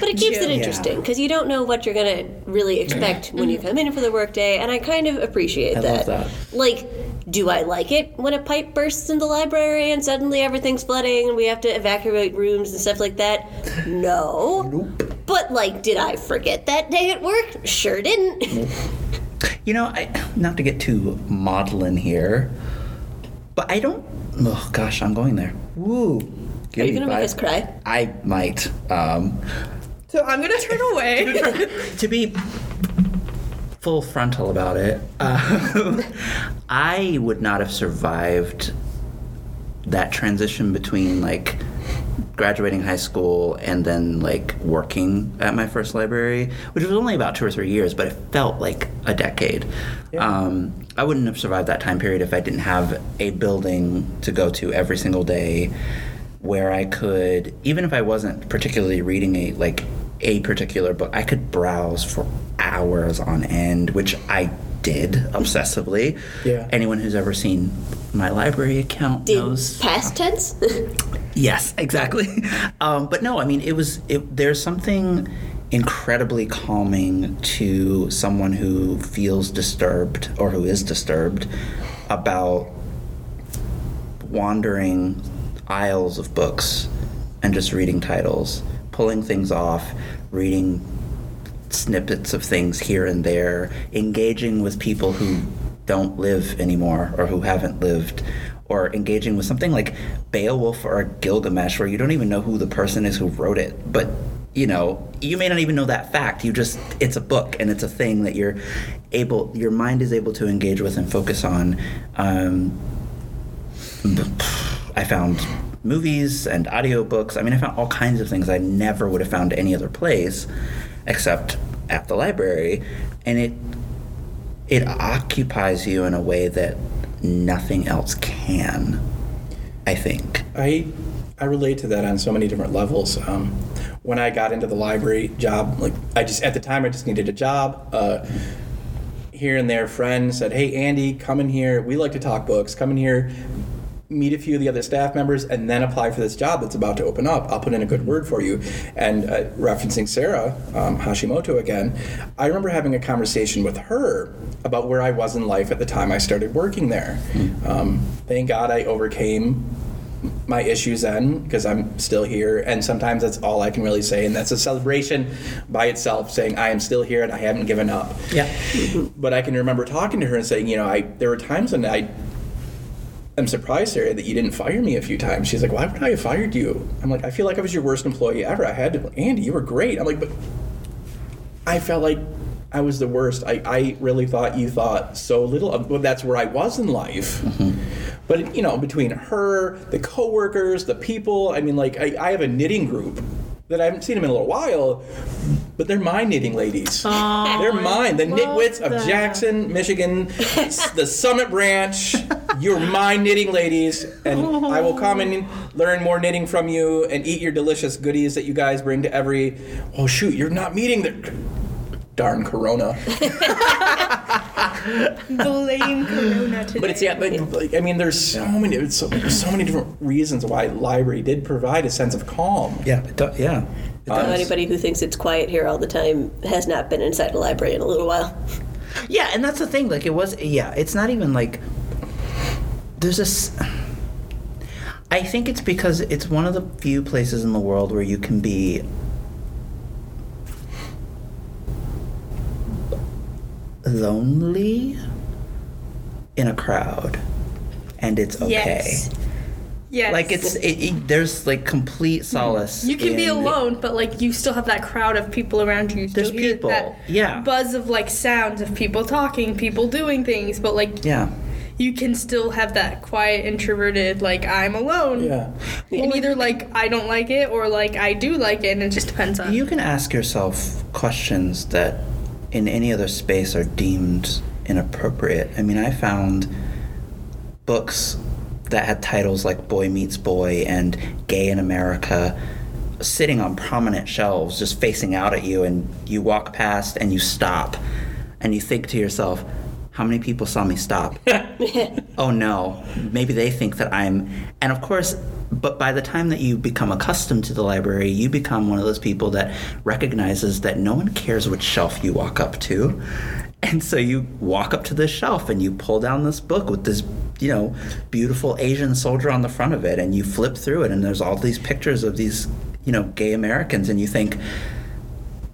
But it keeps it interesting because you don't know what you're going to really expect when you come in for the workday, and I kind of appreciate I that. love that. Like, do I like it when a pipe bursts in the library and suddenly everything's flooding and we have to evacuate rooms and stuff like that? No. nope. But, like, did I forget that day at work? Sure didn't. You know, I not to get too maudlin here, but I don't. Oh gosh, I'm going there. Woo. Are you going to make us cry? I might. Um, so I'm gonna turn away. To be full frontal about it, uh, I would not have survived that transition between like graduating high school and then like working at my first library, which was only about two or three years, but it felt like a decade. Um, I wouldn't have survived that time period if I didn't have a building to go to every single day where I could, even if I wasn't particularly reading a like a particular book, I could browse for hours on end, which I did obsessively. Yeah. Anyone who's ever seen my library account Did knows. past tense? Yes, exactly. Um, but no, I mean, it was. It, there's something incredibly calming to someone who feels disturbed or who is disturbed about wandering aisles of books and just reading titles, pulling things off, reading snippets of things here and there, engaging with people who don't live anymore or who haven't lived, or engaging with something like Beowulf or Gilgamesh, where you don't even know who the person is who wrote it, but you know, you may not even know that fact. You just, it's a book and it's a thing that you're able, your mind is able to engage with and focus on. Um, I found movies and audiobooks. I mean, I found all kinds of things I never would have found any other place except at the library. And it it occupies you in a way that nothing else can. I think. I I relate to that on so many different levels. Um, when I got into the library job, like I just at the time I just needed a job. Uh, here and there, friends said, "Hey, Andy, come in here. We like to talk books. Come in here." Meet a few of the other staff members and then apply for this job that's about to open up. I'll put in a good word for you. And uh, referencing Sarah um, Hashimoto again, I remember having a conversation with her about where I was in life at the time I started working there. Um, thank God I overcame my issues then because I'm still here, and sometimes that's all I can really say, and that's a celebration by itself, saying I am still here and I haven't given up. Yeah. But I can remember talking to her and saying, you know, I there were times when I am surprised, Sarah, that you didn't fire me a few times. She's like, why would I have fired you? I'm like, I feel like I was your worst employee ever. I had to, Andy, you were great. I'm like, but I felt like I was the worst. I, I really thought you thought so little of well, that's where I was in life. Mm-hmm. But you know, between her, the coworkers, the people, I mean like I, I have a knitting group that I haven't seen them in a little while, but they're my knitting ladies. Oh, they're mine. The nitwits of that. Jackson, Michigan, the Summit Branch. You're my knitting ladies, and I will come and learn more knitting from you and eat your delicious goodies that you guys bring to every. Oh shoot, you're not meeting the. Darn Corona. Blame Corona today. But it's yeah, but like I mean, there's so many, so, there's so many different reasons why library did provide a sense of calm. Yeah, it do- yeah. Does. Anybody who thinks it's quiet here all the time has not been inside a library in a little while. Yeah, and that's the thing. Like it was. Yeah, it's not even like. There's this. I think it's because it's one of the few places in the world where you can be. Lonely in a crowd, and it's okay. Yes. Yes. Like it's it, it- there's like complete hmm. solace. You can be alone, but like you still have that crowd of people around you. You There's still people, That yeah. Buzz of like sounds of people talking, people doing things, but like Yeah. you can still have that quiet, introverted, like I'm alone. Yeah. And either like I don't like it or like I do like it, and it just depends on. You can ask yourself questions that in any other space are deemed inappropriate. I mean, I found books that had titles like Boy Meets Boy and Gay in America sitting on prominent shelves just facing out at you and you walk past and you stop. And you think to yourself how many people saw me stop? Oh no. Maybe they think that i'm and of course but by the time that you become accustomed to the library you become one of those people that recognizes that no one cares which shelf you walk up to and so you walk up to this shelf and you pull down this book with this you know beautiful asian soldier on the front of it and you flip through it and there's all these pictures of these you know gay americans and you think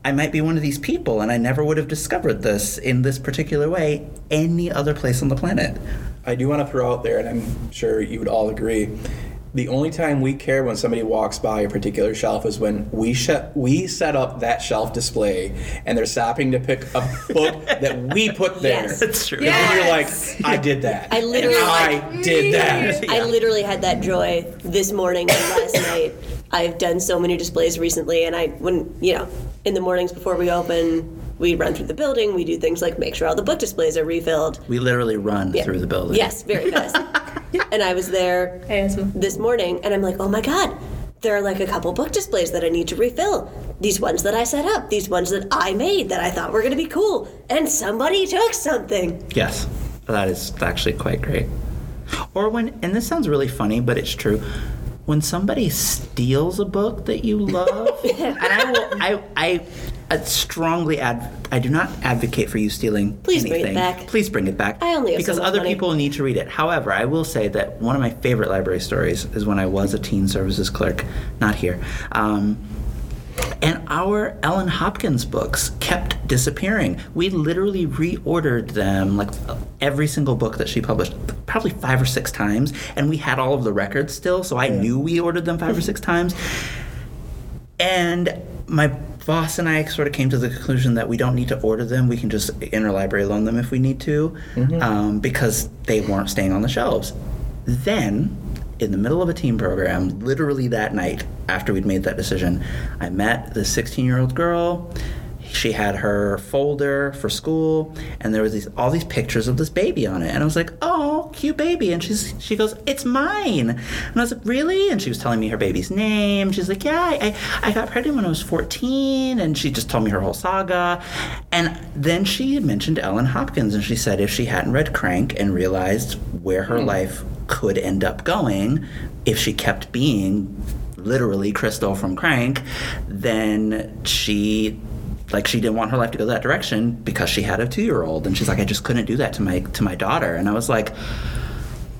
I might be one of these people, and I never would have discovered this in this particular way any other place on the planet. I do want to throw out there, and I'm sure you would all agree. The only time we care when somebody walks by a particular shelf is when we sh- we set up that shelf display and they're stopping to pick a book that we put there. Yes. That's true. Yeah. And you're like, I did that. I literally- And I did that. I literally had that joy this morning and last night. I've done so many displays recently, and I when you know in the mornings before we open, we run through the building. We do things like make sure all the book displays are refilled. We literally run Yeah. through the building. Yes, very fast. and I was there Asthma. this morning, and I'm like, oh my god. There are like a couple book displays that I need to refill. These ones that I set up, these ones that I made that I thought were going to be cool, and somebody took something. Yes. That is actually quite great. Or when, and this sounds really funny, but it's true. When somebody steals a book that you love, and I will, I, I, I strongly ad, I do not advocate for you stealing Please bring it back. Please bring it back. I only because so other money. people need to read it. However, I will say that one of my favorite library stories is when I was a teen services clerk, not here. Um, and our Ellen Hopkins books kept disappearing. We literally reordered them, like every single book that she published, probably five or six times. And we had all of the records still, so I knew we ordered them five or six times. And my boss and I sort of came to the conclusion that we don't need to order them. We can just interlibrary loan them if we need to, um, because they weren't staying on the shelves. Then, in the middle of a team program, literally that night after we'd made that decision, I met this 16 year old girl. She had her folder for school, and there was these all these pictures of this baby on it. And I was like, "Oh, cute baby!" And she's she goes, "It's mine." And I was like, "Really?" And she was telling me her baby's name. She's like, "Yeah, I, I got pregnant when I was 14," and she just told me her whole saga. And then she mentioned Ellen Hopkins, and she said if she hadn't read Crank and realized where her hmm. life could end up going if she kept being literally Crystal from Crank, then she like she didn't want her life to go that direction because she had a two year old and she's like I just couldn't do that to my to my daughter. And I was like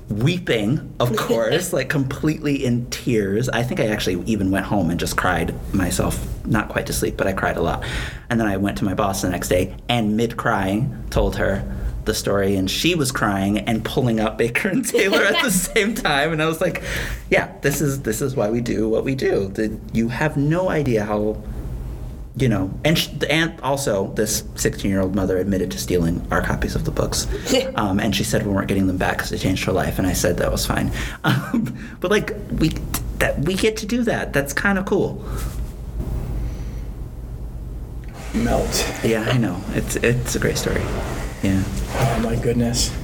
weeping of course like completely in tears. I think I actually even went home and just cried myself not quite to sleep but I cried a lot. And then I went to my boss the next day and mid crying told her the story and she was crying and pulling up Baker and Taylor at the same time. And I was like yeah this is this is why we do what we do. The, you have no idea how you know, and sh- and also this 16 year old mother admitted to stealing our copies of the books, um, and she said we weren't getting them back because it changed her life, and I said that was fine. Um, but like we that we get to do that. That's kind of cool. melt. Yeah, I know. It's it's a great story. Yeah. Oh my goodness.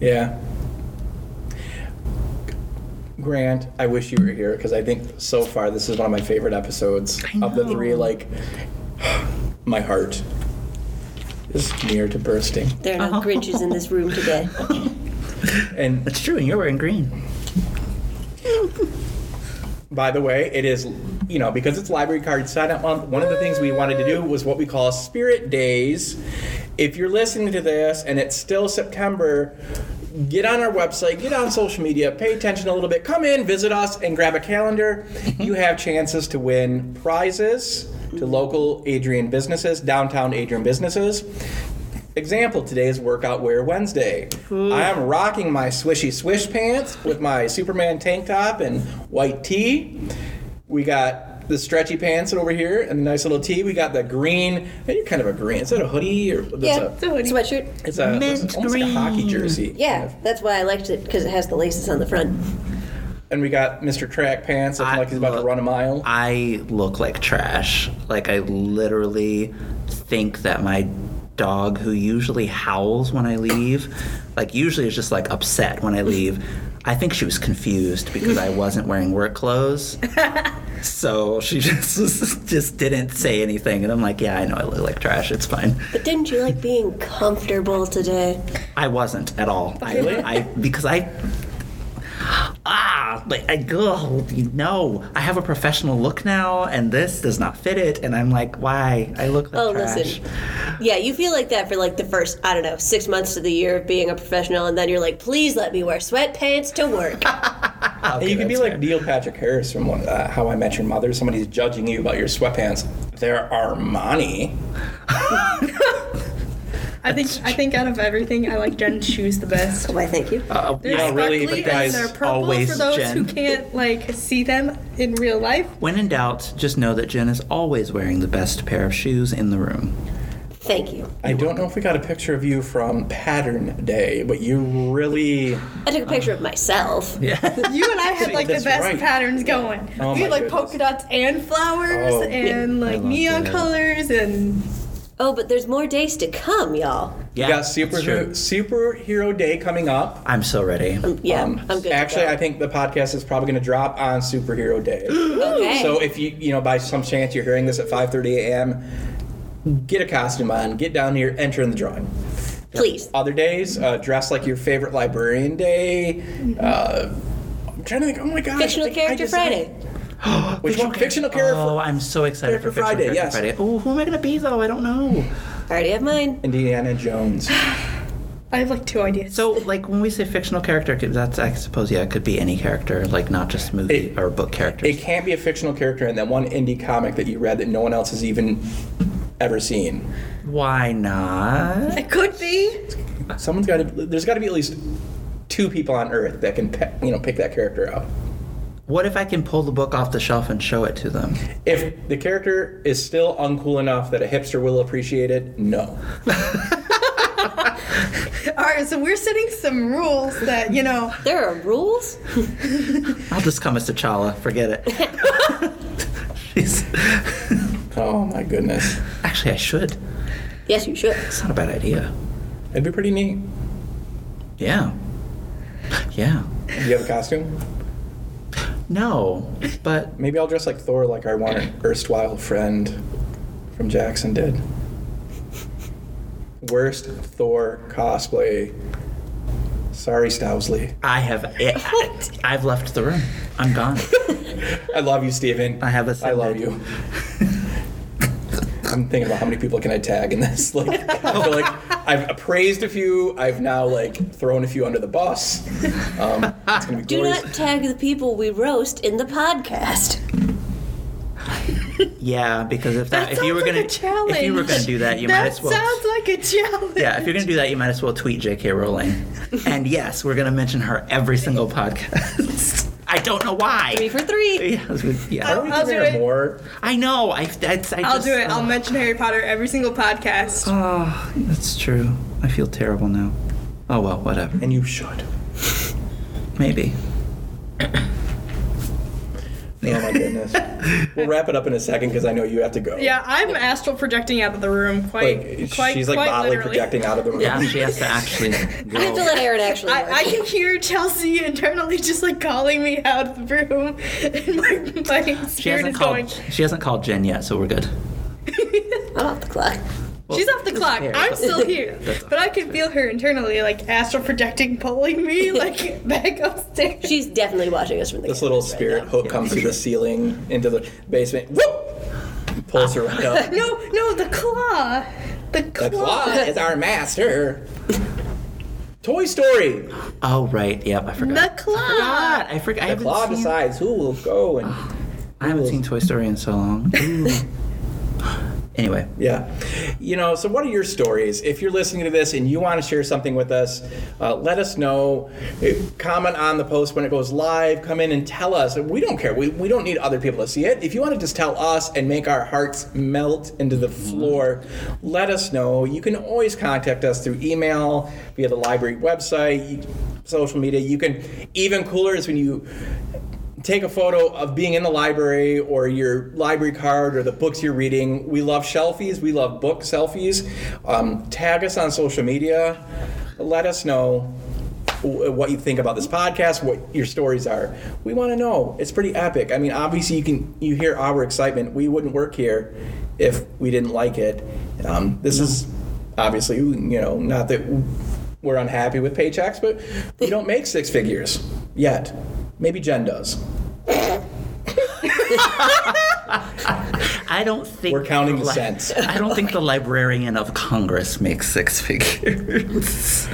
Yeah. Grant, I wish you were here because I think so far this is one of my favorite episodes of the three. Like, my heart is near to bursting. There are no uh-huh. Grinches in this room today. And That's true, and you're wearing green. by the way, it is, you know, because it's Library Card Sign Up Month, one of the things we wanted to do was what we call Spirit Days. If you're listening to this and it's still September, get on our website, get on social media, pay attention a little bit, come in, visit us, and grab a calendar. you have chances to win prizes to local Adrian businesses, downtown Adrian businesses. Example, today is Workout Wear Wednesday. I am rocking my swishy swish pants with my Superman tank top and white tee. We got the stretchy pants over here and the nice little tee. We got the green. Hey, you're kind of a green. Is that a hoodie or that's Yeah, a, It's a hoodie. sweatshirt. it's a Mint it's almost like a hockey jersey. Yeah, that's why I liked it because it has the laces on the front. And we got Mr. Track Pants looking I like he's about to run a mile. I look like trash. Like I literally think that my dog, who usually howls when I leave, like usually is just like upset when I leave. I think she was confused because I wasn't wearing work clothes. So she just just didn't say anything, and I'm like, yeah, I know I look like trash. It's fine. But didn't you like being comfortable today? I wasn't at all. I, I because I ah like I go you know I have a professional look now, and this does not fit it, and I'm like, why? I look like Oh, trash. listen. Yeah, you feel like that for like the first, I don't know, six months to the year of being a professional, and then you're like, please let me wear sweatpants to work. and you can be like Neil Patrick Harris from one, uh, How I Met Your Mother. Somebody's judging you about your sweatpants. They're Armani. I think I think out of everything, I like Jen's shoes the best. Why, thank you. Uh, They're You know, really, sparkly but guys, and they're purple always for those Jen. who can't like see them in real life. when in doubt, just know that Jen is always wearing the best pair of shoes in the room. Thank you. I don't know if we got a picture of you from Pattern Day, but you really. I took a picture of myself. Yeah. You and I had like the best right. patterns going. Oh we had like goodness. polka dots and flowers Oh. and like neon colors and Oh, but there's more days to come, y'all. yeah, we got that's Superhero, true. Superhero Day coming up. I'm so ready. Yeah, Um, I'm good. Actually, to go. I think the podcast is probably going to drop on Superhero Day. Okay. So if you, you know, by some chance you're hearing this at 5:30 a.m., get a costume on, get down here, enter in the drawing. Please. Other days, uh, dress like your favorite librarian day. Uh, I'm trying to think. Oh my god! Fictional I- I character designed- Friday. Which one? Fictional character. Oh, I'm so excited Character for Fictional Friday, yes. Friday. Oh, who am I gonna be though? I don't know. I already have mine. Indiana Jones. I have like two ideas. So, like, when we say fictional character, that's I suppose yeah, it could be any character, like not just movie It- or book characters. It can't be a fictional character in that one indie comic that you read that no one else has even ever seen. Why not? it could be. Someone's got to. There's got to be at least two people on Earth that can, pe- you know, pick that character out. What if I can pull the book off the shelf and show it to them? If the character is still uncool enough that a hipster will appreciate it, no. All right, so we're setting some rules that you know. There are rules. I'll just come as T'Challa. Forget it. Jeez. Oh my goodness, Actually, I should. Yes, you should. It's not a bad idea. it'd be pretty neat. Yeah. Yeah. Do you have a costume? No, but Maybe I'll dress like Thor, like our one erstwhile friend from Jackson did. Worst Thor cosplay. Sorry, Stousley. I have. I, I've left the room. I'm gone. I love you, Steven. I have I love you. I'm thinking about how many people can I tag in this. Like, I feel like I've appraised a few. I've now like thrown a few under the bus. Um, it's gonna be Do glorious. not tag the people we roast in the podcast. Yeah, because if that, That if you were sounds gonna a challenge. if you were gonna do that, you might as well. sounds like a challenge. yeah, if you're gonna do that, you might as well tweet J.K. Rowling. and yes, we're gonna mention her every single podcast. I don't know why. Three for three. Yeah, I was gonna- yeah. Are we I'll do it. more? I know. I that's I I'll just, do it. I'll mention Harry Potter every single podcast. Oh, that's true. I feel terrible now. Oh well, whatever. And you should. Maybe. Oh my goodness. we'll wrap it up in a second because I know you have to go. Yeah, I'm astral projecting out of the room quite, Like quite, she's like quite bodily literally. projecting out of the room. Yeah, she has to actually I have to go. let Erin actually. I. I can hear Chelsea internally just like calling me out of the room, and my, my She hasn't is called. going. She hasn't called Jen yet, so we're good. I'm off the clock. She's off the clock. fair? I'm still here, That's but I can feel her internally, like astral projecting, pulling me like back upstairs. She's definitely watching us from the This little cameras right spirit now. hook comes through the ceiling into the basement. Whoop! Pulls her right up. No, no, the claw, the claw. The claw is our master. Toy Story. Oh right, yep, I forgot. The claw. God, I forgot. I The haven't claw seen. decides who will go and I haven't seen Toy Story in so long. Anyway, Yeah. You know, so what are your stories? If you're listening to this and you want to share something with us, uh, let us know. Uh, Comment on the post when it goes live. Come in and tell us. We don't care. We, we don't need other people to see it. If you want to just tell us and make our hearts melt into the floor, let us know. You can always contact us through email, via the library website, social media. You can, even cooler is when you take a photo of being in the library or your library card or the books you're reading. We love selfies. We love book selfies. Um, tag us on social media. Let us know what you think about this podcast, what your stories are. We want to know. It's pretty epic. I mean, obviously, you can you hear our excitement. We wouldn't work here if we didn't like it. Um, this is obviously, you know, not that we're unhappy with paychecks, but we don't make six figures yet. Maybe Jen does. I don't think We're counting the li- cents. I don't think the librarian of Congress makes six figures.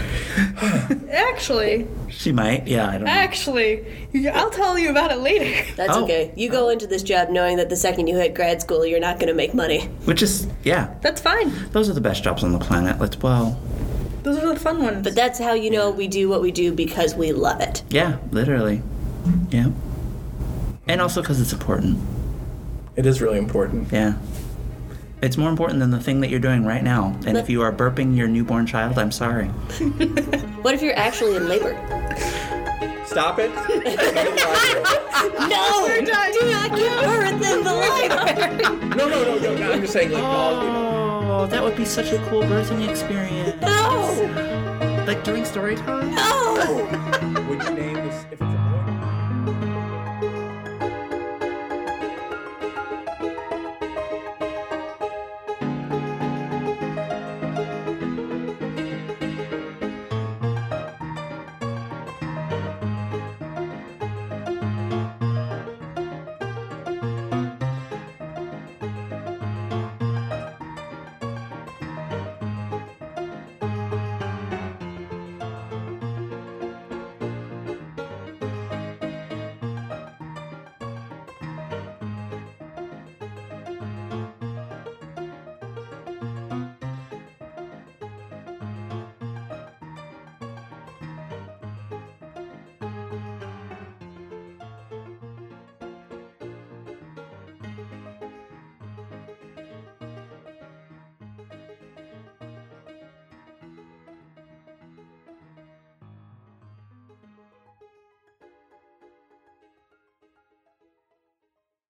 Actually, she might. Yeah, I don't know. actually, I'll tell you about it later. That's Oh. okay. You go into this job knowing that the second you hit grad school, you're not going to make money. Which is yeah. That's fine. Those are the best jobs on the planet. Let's well. Those are the fun ones. But that's how you know we do what we do because we love it. Yeah, literally. Yeah. And also because it's important. It is really important. Yeah. It's more important than the thing that you're doing right now. And if you are burping your newborn child, I'm sorry. What if you're actually in labor? Stop it. Come to the. No! Do not give birth in the library! no, no, no, no, no. I'm just saying, like, all, Oh, that would be such a cool birthing experience. No! Like during story time? No! would you name this if it's a